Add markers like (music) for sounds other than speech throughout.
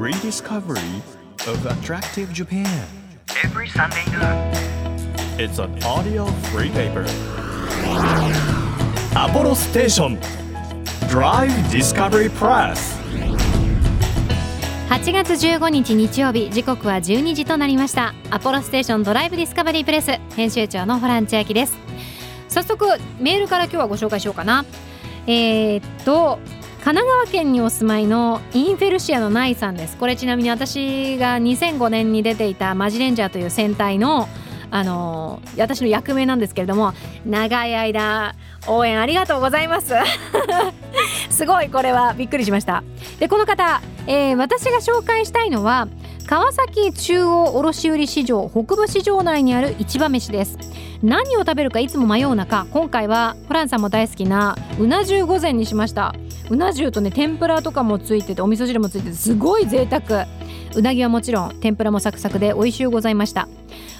rediscovery of attractive Japan. every Sunday noon. It's an audio free paper. Apollo Station Drive Discovery Press. 8月15日日曜日時刻は12時となりましたアポロステーションドライブディスカバリープレス編集長のホラン千秋です早速メールから今日はご紹介しようかなえー、っと神奈川県にお住まいのインフェルシアのナイさんです。これちなみに私が2005年に出ていたマジレンジャーという戦隊のあのー私の役名なんですけれども長い間応援ありがとうございます。(laughs) すごいこれはびっくりしました。でこの方、えー私が紹介したいのは川崎中央卸売市場北部市場内にある市場飯です。何を食べるかいつも迷う中今回はホランさんも大好きなうな重御膳にしました。うな重とね天ぷらとかもついててお味噌汁もついててすごい贅沢。うなぎはもちろん天ぷらもサクサクで美味しゅうございました。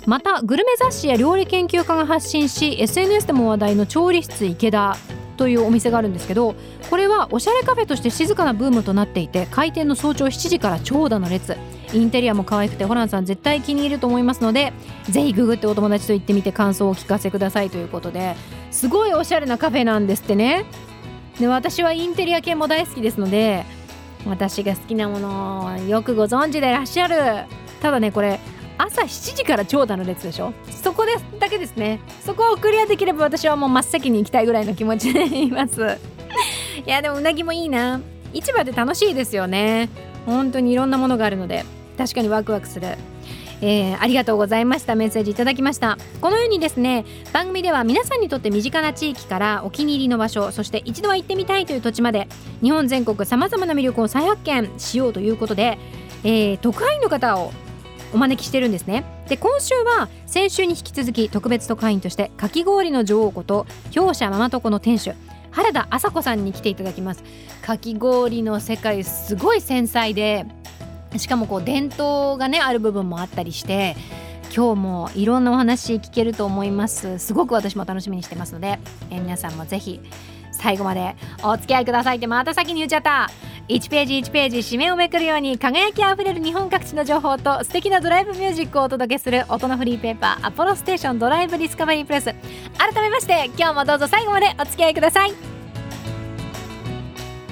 またグルメ雑誌や料理研究家が発信し SNS でも話題の調理室池田。というお店があるんですけどこれはおしゃれカフェとして静かなブームとなっていて開店の早朝7時から長蛇の列。インテリアも可愛くてホランさん絶対気に入ると思いますのでぜひググってお友達と行ってみて感想をお聞かせくださいということですごいおしゃれなカフェなんですってね。で私はインテリア系も大好きですので私が好きなものをよくご存知でいらっしゃる。ただねこれ朝7時から長蛇の列でしょ？そこでだけですね。そこをクリアできれば私はもう真っ先に行きたいぐらいの気持ちでいます。(laughs) いやでもうなぎもいいな。市場で楽しいですよね。本当にいろんなものがあるので。確かにワクワクする。えーありがとうございました。メッセージいただきました。このようにですね番組では皆さんにとって身近な地域からお気に入りの場所そして一度は行ってみたいという土地まで日本全国さまざまな魅力を再発見しようということで、えー特派員の方をお招きしてるんですね。で今週は先週に引き続き特別特派員としてかき氷の女王こと氷舎ママとこの店主原田麻子さんに来ていただきます。かき氷の世界すごい繊細でしかもこう伝統がねある部分もあったりして今日もいろんなお話聞けると思います。すごく私も楽しみにしてますので、え皆さんもぜひ最後までお付き合いくださいってまた先に言っちゃった。1ページ1ページ紙面をめくるように輝きあふれる日本各地の情報と素敵なドライブミュージックをお届けする音のフリーペーパーアポロステーションドライブディスカバリープレス。改めまして今日もどうぞ最後までお付き合いください。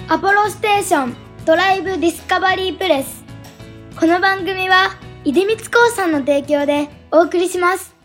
アポロステーションドライブディスカバリープレス。この番組は出光興産の提供でお送りします。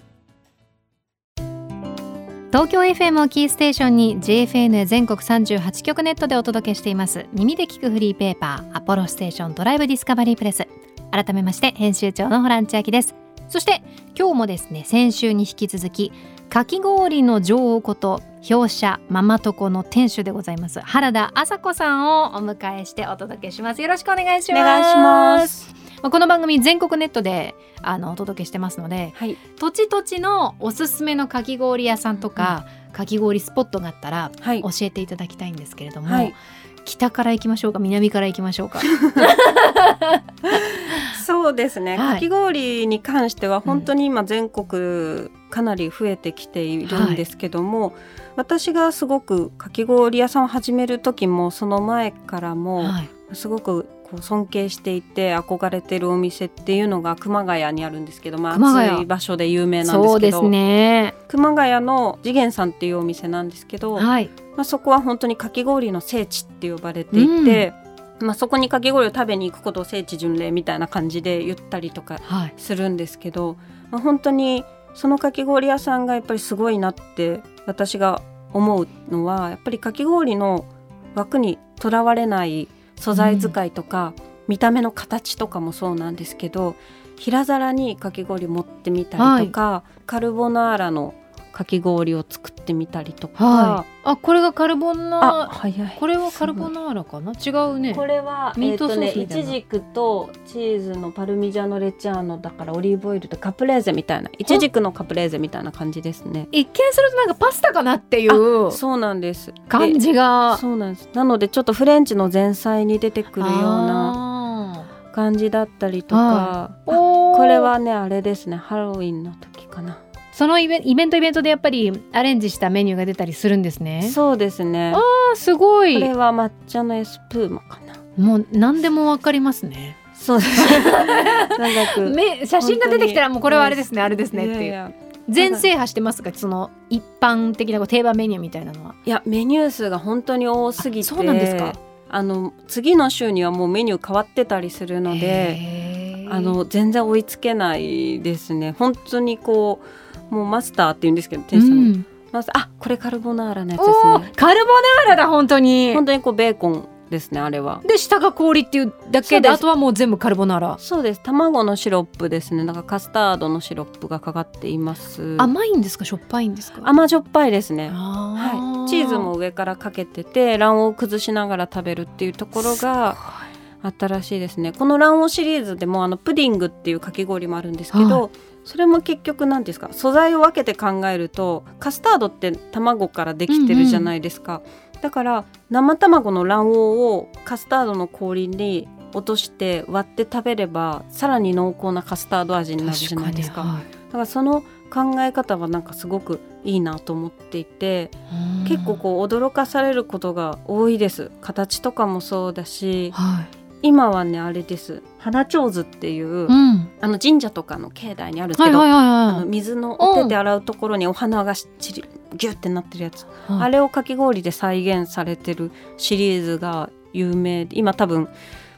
東京 FM をキーステーションに JFN 全国38局ネットでお届けしています。耳で聞くフリーペーパーアポロステーションドライブディスカバリープレス改めまして編集長のホラン千秋です。そして今日もですね先週に引き続きかき氷の女王こと氷舎ママとこの店主でございます原田麻子さんをお迎えしてお届けします。よろしくお願いします。お願いします。まあこの番組全国ネットであのお届けしてますのではい。土地土地のおすすめのかき氷屋さんとか、かき氷スポットがあったらはい。教えていただきたいんですけれども、はい。北から行きましょうか南から行きましょうか。(laughs) そうですね、はい。かき氷に関しては本当に今全国かなり増えてきているんですけども、私がすごくかき氷屋さんを始める時もその前からもはい。すごくこう尊敬していて憧れてるお店っていうのが熊谷にあるんですけど、まあ、熊谷。暑い場所で有名なんですけどそうですね。熊谷の次元さんっていうお店なんですけど、はい。まあ、そこは本当にかき氷の聖地って呼ばれていて、まあ、そこにかき氷を食べに行くことを聖地巡礼みたいな感じで言ったりとかはい。するんですけど、まあ、本当にそのかき氷屋さんがやっぱりすごいなって私が思うのはやっぱりかき氷の枠にとらわれない素材使いとか、見た目の形とかもそうなんですけど平皿にかき氷持ってみたりとか、カルボナーラのかき氷を作ってみたりとか、はい。あこれがカルボナあ早い。これはカルボナーラかな？違うね。これはミートソースえみたいな。とね、イチジクとチーズのパルミジャーノレッジャーノだからオリーブオイルとカプレーゼみたいなイチジクのカプレーゼみたいな感じですね。一見するとなんかパスタかなっていうそうなんです。感でじが。そうなんです。なのでちょっとフレンチの前菜に出てくるようなあ感じだったりとか、これはねあれですね。ハロウィンの時かな。そのイベイベントイベントでやっぱりアレンジしたメニューが出たりするんですね。そうですね。あーすごい。これは抹茶のエスプーマかな。もう何でもわかりますね。そうです。(laughs) 長くめ写真が出てきたらもうこれはあれですねあれですねっていう。全制覇してますかその一般的なこう定番メニューみたいなのは。いやメニュー数が本当に多すぎて。そうなんですか？あの次の週にはもうメニュー変わってたりするのであの全然追いつけないですね。本当にこうもうマスターって言うんですけど店主さんも、うん。マスターあこれカルボナーラのやつおですね。ーカルボナーラだ本当に。本当にこうベーコンですねあれは。で下が氷っていうだけであとはもう全部カルボナーラ。そうです。卵のシロップですね。だからカスタードのシロップがかかっています。甘いんですか？しょっぱいんですか？甘じょっぱいですね。はい、チーズも上からかけてて卵黄を崩しながら食べるっていうところが新しいですね。この卵黄シリーズでもあのプディングっていうかき氷もあるんですけど、はそれも結局何ですか素材を分けて考えるとカスタードって卵からできてるじゃないですか、だから生卵の卵黄をカスタードの氷に落として割って食べればさらに濃厚なカスタード味になるじゃないですか。はい。だからその考え方はなんかすごくいいなと思っていて結構こう驚かされることが多いです。形とかもそうだしはい今はねあれです。花ちょうずっていう、うん。あの神社とかの境内にあるんですけど、はいはいはいあのはい水のお手で洗うところにお花がしっちりギュッてなってるやつ、はい。あれをかき氷で再現されてるシリーズが有名で今多分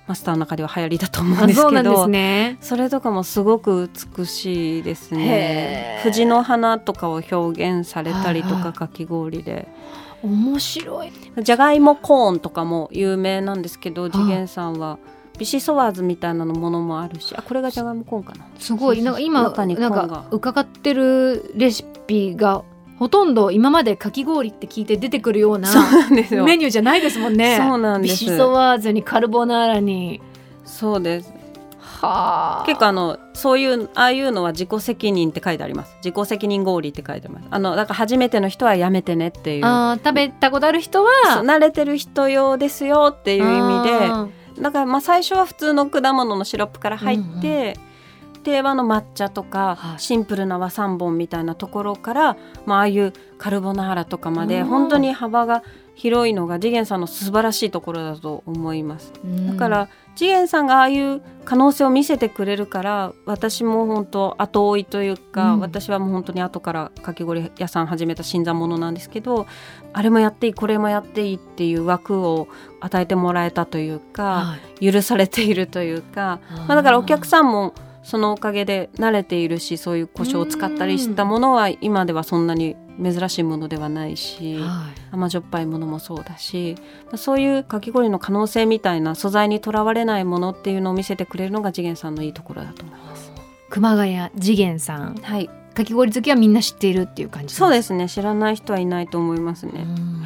マスターの中では流行りだと思うんあですけどね。それとかもすごく美しいですね。藤の花とかを表現されたりとかかき氷で面白い。じゃがいもコーンとかも有名なんですけど次元さんは。ビシソワーズみたいなのものもあるし。あこれがじゃがいもコーンかな。すごい。なんか今なんか伺ってるレシピがほとんど今までかき氷って聞いて出てくるようなそうなんですよ。メニューじゃないですもんね。そうなんです。ビシソワーズにカルボナーラに。そうですはあ。結構あのそういうああいうのは自己責任って書いてあります。自己責任氷って書いてます。あのだから初めての人はやめてねっていう。あー食べたことある人は慣れてる人用ですよっていう意味であだからまあ最初は普通の果物のシロップから入って、定番の抹茶とか、はい。シンプルな和三本みたいなところから、まあああいうカルボナーラとかまでうん本当に幅が広いのが次元さんの素晴らしいところだと思います。ーだから次元さんがああいう可能性を見せてくれるから私も本当後追いというか、うん。私はもう本当に後からかき氷屋さん始めた新参者なんですけどあれもやっていいこれもやっていいっていう枠を与えてもらえたというか、はい。許されているというか、まあ、だからお客さんもそのおかげで慣れているしそういう胡椒を使ったりしたものは今ではそんなに珍しいものではないし。はい。甘じょっぱいものもそうだしそういうかき氷の可能性みたいな素材にとらわれないものっていうのを見せてくれるのが次元さんのいいところだと思います。熊谷次元さん。はい、かき氷好きはみんな知っているっていう感じそうですすね。知らない人はいないと思いますね。うん。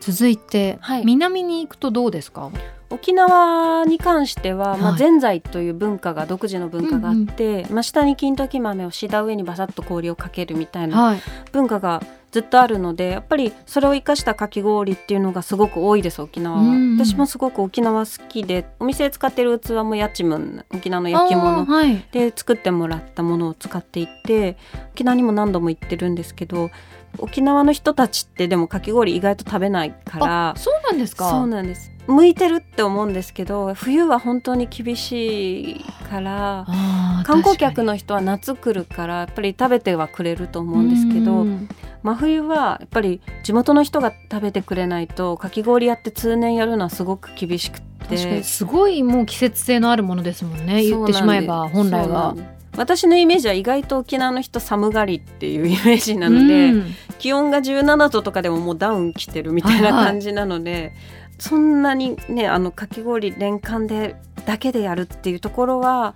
続いて、はい。南に行くとどうですか？沖縄に関しては、まあ、はいぜんざいという文化が独自の文化があって、まあ、下に金時豆を敷いた上にバサッと氷をかけるみたいなはい。文化がずっとあるのでやっぱりそれを生かしたかき氷っていうのがすごく多いです沖縄は、うん私もすごく沖縄好きでお店で使ってる器もやちむん沖縄の焼き物で作ってもらったものを使っていて沖縄にも何度も行ってるんですけど沖縄の人たちってでもかき氷意外と食べないから。あそうなんですか？そうなんです。向いてるって思うんですけど冬は本当に厳しいから観光客の人は夏来るからやっぱり食べてはくれると思うんですけどうん真冬はやっぱり地元の人が食べてくれないとかき氷やって通年やるのはすごく厳しくて。確かにすごいもう季節性のあるものですもんね言ってしまえば本来は。私のイメージは意外と沖縄の人寒がりっていうイメージなので、うん。気温が17度とかでももうダウン着てるみたいな感じなので、そんなにねあのかき氷年間でだけでやるっていうところは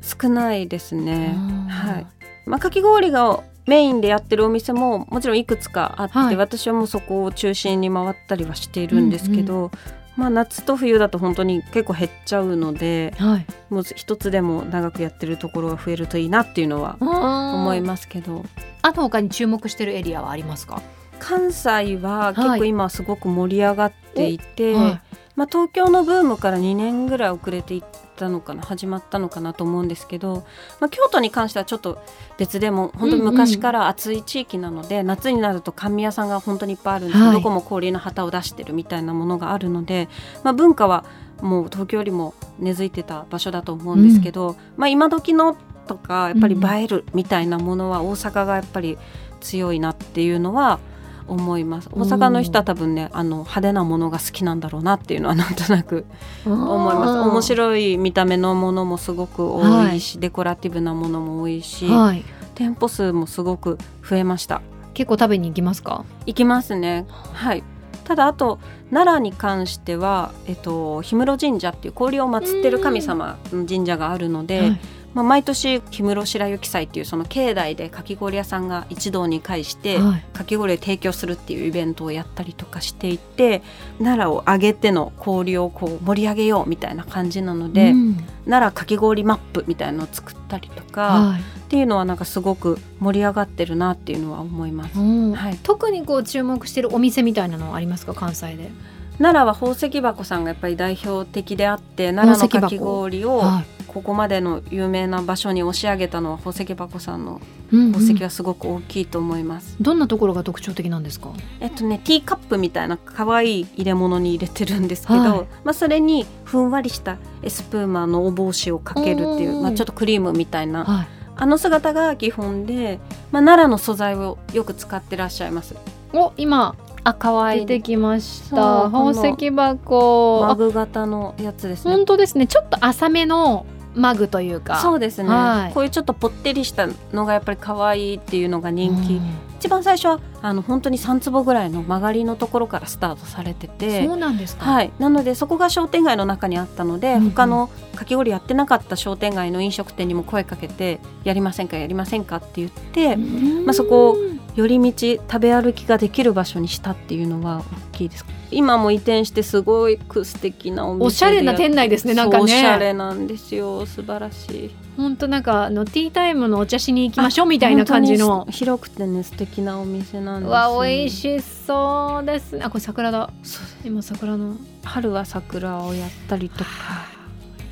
少ないですね。うん。はい。まあ、かき氷がメインでやってるお店ももちろんいくつかあって、はい。私はもうそこを中心に回ったりはしているんですけど、まあ、夏と冬だと本当に結構減っちゃうのではい。もう一つでも長くやってるところが増えるといいなっていうのは思思いますけど。あと他に注目してるエリアはありますか？関西は結構今すごく盛り上がっていて、はいまあ、東京のブームから2年ぐらい遅れていったのかな始まったのかなと思うんですけど、まあ、京都に関してはちょっと別でも本当に昔から暑い地域なので、夏になると甘味屋さんが本当にいっぱいあるんではい。どこも氷の旗を出してるみたいなものがあるので、まあ、文化はもう東京よりも根付いてた場所だと思うんですけど、まあ今時のとかやっぱり映えるみたいなものは大阪がやっぱり強いなっていうのは思います。大阪の人は多分ねあの派手なものが好きなんだろうなっていうのはなんとなく思います。面白い見た目のものもすごく多いし、デコラティブなものも多いし、はい、店舗数もすごく増えました。結構食べに行きますか？行きますね。はい。ただあと奈良に関しては、えっと、氷室神社っていう氷を祀ってる神様の神社があるので、はいまあ、毎年氷室白雪祭っていうその境内でかき氷屋さんが一堂に会して、はい。かき氷を提供するっていうイベントをやったりとかしていて奈良を挙げての氷をこう盛り上げようみたいな感じなので、うん。奈良かき氷マップみたいなのを作ったりとか、はい。っていうのはなんかすごく盛り上がってるなっていうのは思います。うん。はい。特にこう注目してるお店みたいなのはありますか？関西で。奈良は宝石箱さんがやっぱり代表的であって奈良のかき氷をはいここまでの有名な場所に押し上げたのは宝石箱さんのうんうん宝石はすごく大きいと思います。どんなところが特徴的なんですか？えっとねティーカップみたいな可愛い入れ物に入れてるんですけど、はいまあそれにふんわりしたエスプーマのお帽子をかけるっていう、まあちょっとクリームみたいなはい。あの姿が基本で、まあ奈良の素材をよく使ってらっしゃいます。お今あ可愛い出てきました。宝石箱。あマグ型のやつですね。本当ですね。ちょっと浅めのマグというか。そうですね、はい。こういうちょっとぽってりしたのがやっぱり可愛いっていうのが人気、うん。一番最初はあの本当に3坪ぐらいの曲がりのところからスタートされてて。そうなんですか。はい、なのでそこが商店街の中にあったので、うんうん。他のかき氷やってなかった商店街の飲食店にも声かけてやりませんかやりませんかって言って、うん。まあそこを寄り道食べ歩きができる場所にしたっていうのは大きいです今も移転してすごく素敵なお店でおしゃれな店内ですねなんかね。おしゃれなんですよ。素晴らしい。本当なんかあのティータイムのお茶しに行きましょうみたいな感じの。広くてね素敵なお店なんですうわ美味しそうです。ねあこれ桜だ。そう今桜の。春は桜をやったりとか。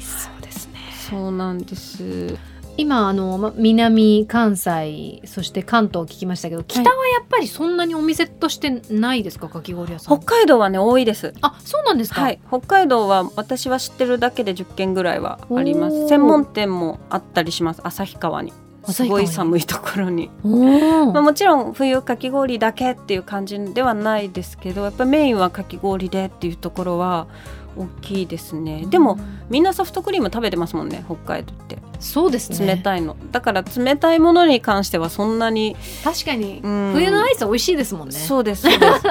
そうですね。そうなんです今あのま南関西そして関東聞きましたけど北はやっぱりそんなにお店としてないですか？かき氷屋さん。北海道はね多いです。あそうなんですか、はい、北海道は私は知ってるだけで10軒ぐらいはあります。専門店もあったりします。旭川に。すごい寒いところに。(laughs) まあ、もちろん冬かき氷だけっていう感じではないですけどやっぱメインはかき氷でっていうところは大きいですね。でもみんなソフトクリーム食べてますもんね北海道って。そうですね。冷たいの、だから冷たいものに関してはそんなに、確かに。うん。冬のアイス美味しいですもんね。そうですそうです。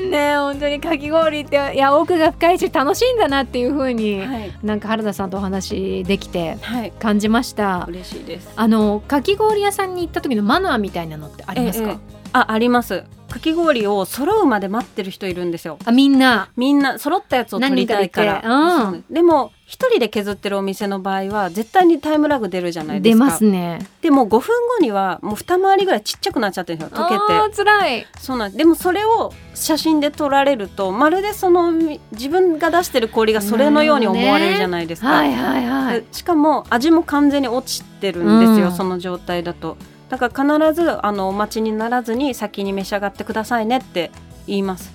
(laughs) ね本当にかき氷っていや奥が深いし楽しいんだなっていう風に、はい、なんか原田さんとお話できてはい、感じました。嬉しいです。あのかき氷屋さんに行った時のマナーみたいなのってありますか、ええああります。かき氷を揃うまで待ってる人いるんですよ。あみんな。みんな揃ったやつを取りたいから。うん。でも一人で削ってるお店の場合は絶対にタイムラグ出るじゃないですか。出ますね。でも5分後にはもう二回りぐらいちっちゃくなっちゃってるんですよ。溶けあー辛い。てそうなん。ですでもそれを写真で撮られるとまるでそのみ自分が出してる氷がそれのように思われるじゃないですか、はいはいはい。でしかも味も完全に落ちてるんですよ、うん。その状態だとだから必ずあのお待ちにならずに先に召し上がってくださいねって言います。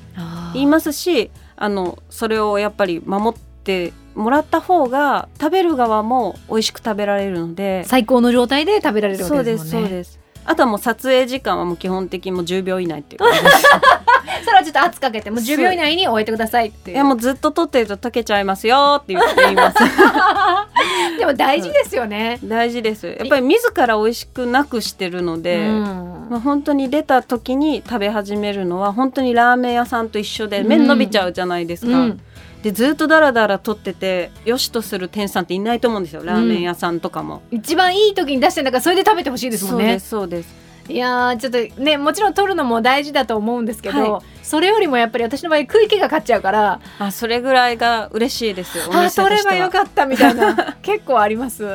言いますしあのそれをやっぱり守ってもらった方が食べる側も美味しく食べられるので。最高の状態で食べられるわそうでけですもんね。すそうです。あとはもう撮影時間はもう基本的にもう10秒以内っていう感じです (laughs) それはちょっと圧かけてもう10秒以内に終えてくださいっていやもうずっと撮ってると溶けちゃいますよって言って言います。(laughs) でも大事ですよね、(laughs) 大事です。やっぱり自ら美味しくなくしてるので、うん。まあ、本当に出た時に食べ始めるのは本当にラーメン屋さんと一緒で麺伸びちゃうじゃないですか、うん。でずっとダラダラ取っててよしとする店員さんっていないと思うんですよ。ラーメン屋さんとかも、一番いい時に出してんだからそれで食べてほしいですもんね。そうですそうですいやーちょっとねもちろん取るのも大事だと思うんですけど、はそれよりもやっぱり私の場合食い気が勝っちゃうからあそれぐらいが嬉しいですおあ取ればよかったみたいな (laughs) 結構あります。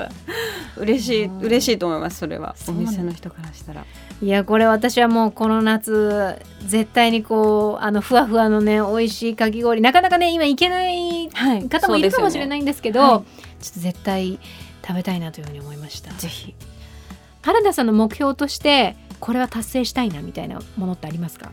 嬉しいうん。嬉しいと思いますそれは。お店の人からしたら。いやこれ私はもうこの夏絶対にこうあのふわふわのね美味しいかき氷なかなかね今行けないはい。方もいるかもしれないいんですけどはい。ちょっと絶対食べたいなというふうに思いました。ぜひ原田さんの目標としてこれは達成したいなみたいなものってありますか？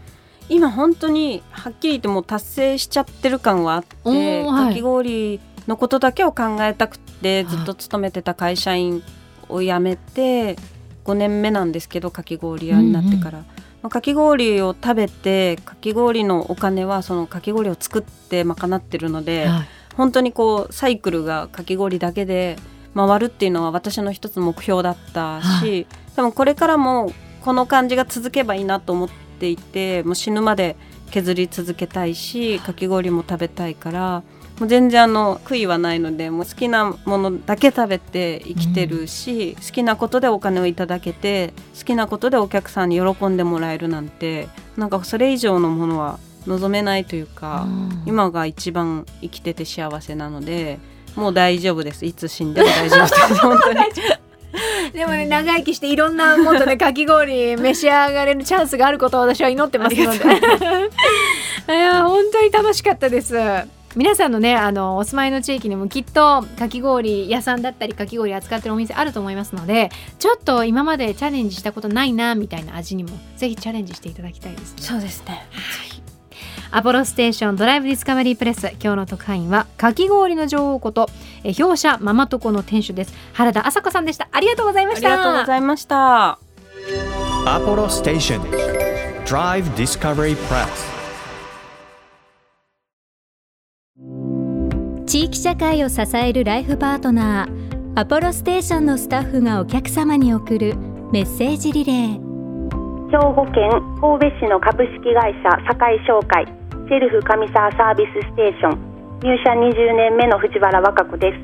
今本当にはっきり言ってもう達成しちゃってる感はあって、はい。かき氷のことだけを考えたくてはいずっと勤めてた会社員を辞めて5年目なんですけどかき氷屋になってから、まあかき氷を食べてかき氷のお金はそのかき氷を作って賄ってるので、はい。本当にこうサイクルがかき氷だけで回るっていうのは私の一つ目標だったし、は多分これからもこの感じが続けばいいなと思っていてもう死ぬまで削り続けたいしかき氷も食べたいからもう全然あの悔いはないのでもう好きなものだけ食べて生きてるし、好きなことでお金をいただけて好きなことでお客さんに喜んでもらえるなんてなんかそれ以上のものは望めないというか。うん。今が一番生きてて幸せなのでもう大丈夫です。いつ死んでも大丈夫です。本当に。(laughs) でもね長生きしていろんなもっとねかき氷召し上がれるチャンスがあることを私は祈ってますので。(laughs) いや本当に楽しかったです。皆さんのねあのお住まいの地域にもきっとかき氷屋さんだったりかき氷扱ってるお店あると思いますのでちょっと今までチャレンジしたことないなみたいな味にもぜひチャレンジしていただきたいですね。そうですねアポロステーションドライブディスカバリープレス今日の特派員はかき氷の女王ことえ表社ママトコの店主です。原田麻子さんでした。ありがとうございまありしたがとうございました。Apollo Station Drive Discovery Press 地域社会を支えるライフパートナーアポロステーションのスタッフがお客様に送るメッセージリレー。兵庫県神戸市の株式会社堺商会セルフ上沢サービスステーション。入社20年目の藤原和歌子です。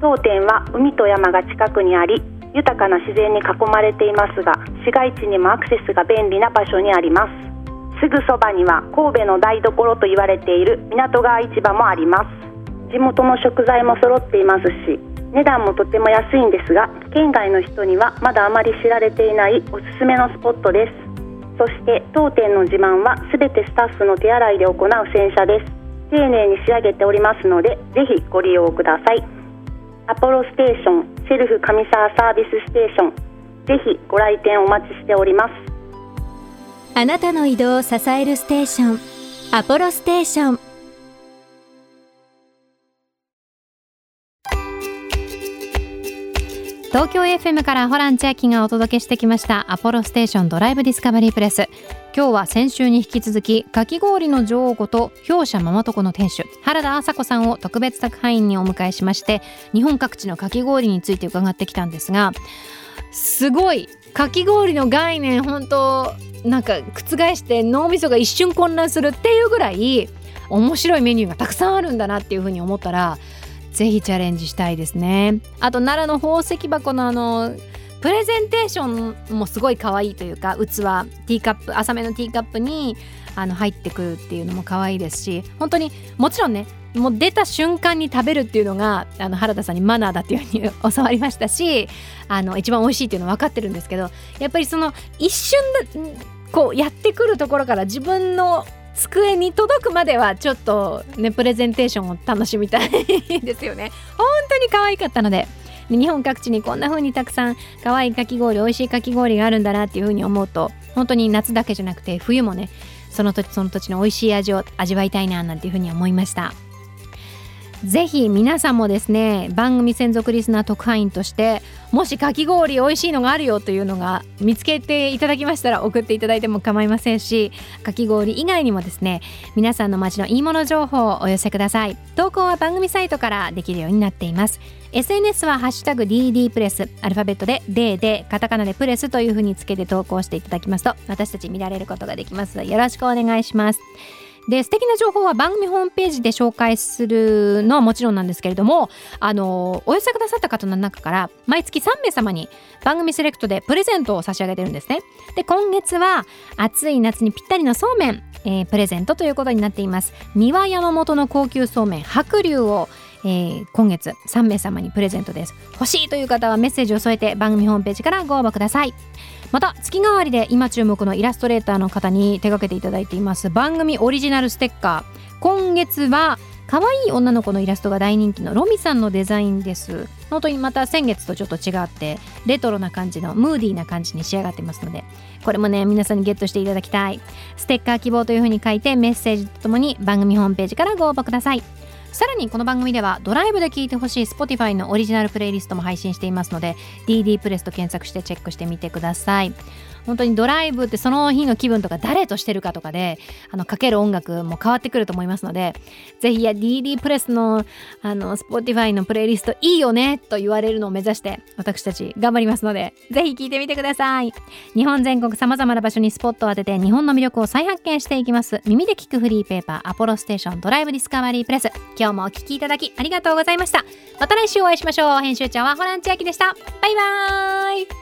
当店は海と山が近くにあり豊かな自然に囲まれていますが市街地にもアクセスが便利な場所にあります。すぐそばには神戸の台所と言われている港川市場もあります。地元の食材も揃っていますし値段もとても安いんですが県外の人にはまだあまり知られていないおすすめのスポットです。そして当店の自慢は全てスタッフの手洗いで行う洗車です。丁寧に仕上げておりますのでぜひご利用ください。アポロステーションセルフ上沢サービスステーション。ぜひご来店お待ちしております。あなたの移動を支えるステーションアポロステーション。東京 FM からホラン千秋がお届けしてきましたアポロステーションドライブディスカバリープレス。今日は先週に引き続きかき氷の女王こと表社ママトコの店主原田麻子さんを特別宅配員にお迎えしまして日本各地のかき氷について伺ってきたんですがすごいかき氷の概念本当なんか覆して脳みそが一瞬混乱するっていうぐらい面白いメニューがたくさんあるんだなっていうふうに思ったらぜひチャレンジしたいですね。あと奈良の宝石箱のあのプレゼンテーションもすごい可愛いというか器ティーカップ浅めのティーカップにあの入ってくるっていうのも可愛いですし本当にもちろんねもう出た瞬間に食べるっていうのがあの原田さんにマナーだっていうふうに教わりましたしあの一番美味しいっていうのは分かってるんですけどやっぱりその一瞬こうやってくるところから自分の机に届くまではちょっとねプレゼンテーションを楽しみたいですよね。本当に可愛かったので。日本各地にこんな風にたくさん可愛いかき氷美味しいかき氷があるんだなっていう風に思うと本当に夏だけじゃなくて冬もねその土地その土地の美味しい味を味わいたいななんていう風に思いました。ぜひ皆さんもですね番組専属リスナー特派員としてもしかき氷美味しいのがあるよというのが見つけていただきましたら送っていただいても構いませんしかき氷以外にもですね皆さんの街のいいもの情報をお寄せください。投稿は番組サイトからできるようになっています。SNS はハッシュタグ DD プレスアルファベットで D でカタカナでプレスというふうにつけて投稿していただきますと私たち見られることができます。よろしくお願いします。で素敵な情報は番組ホームページで紹介するのはもちろんなんですけれどもあのお寄せくださった方の中から毎月3名様に番組セレクトでプレゼントを差し上げてるんですね。で今月は暑い夏にぴったりのそうめん、えープレゼントということになっています。三輪山本の高級そうめん白龍をえー今月3名様にプレゼントです。欲しいという方はメッセージを添えて番組ホームページからご応募ください。また月替わりで今注目のイラストレーターの方に手掛けていただいています。番組オリジナルステッカー。今月は可愛い女の子のイラストが大人気のロミさんのデザインです。本当にまた先月とちょっと違ってレトロな感じのムーディーな感じに仕上がってますのでこれもね皆さんにゲットしていただきたい。ステッカー希望というふうに書いてメッセージとともに番組ホームページからご応募ください。さらにこの番組ではドライブで聴いてほしい Spotify のオリジナルプレイリストも配信していますので DD プレスと検索してチェックしてみてください。本当にドライブってその日の気分とか誰としてるかとかであのかける音楽も変わってくると思いますのでぜひいや DD プレスのあの Spotify のプレイリストいいよねと言われるのを目指して私たち頑張りますのでぜひ聴いてみてください。日本全国さまざまな場所にスポットを当てて日本の魅力を再発見していきます。耳で聞くフリーペーパーアポロステーションドライブディスカバリープレス。今日もお聞きいただきありがとうございました。また来週お会いしましょう。編集長はホラン千秋でした。バイバーイ。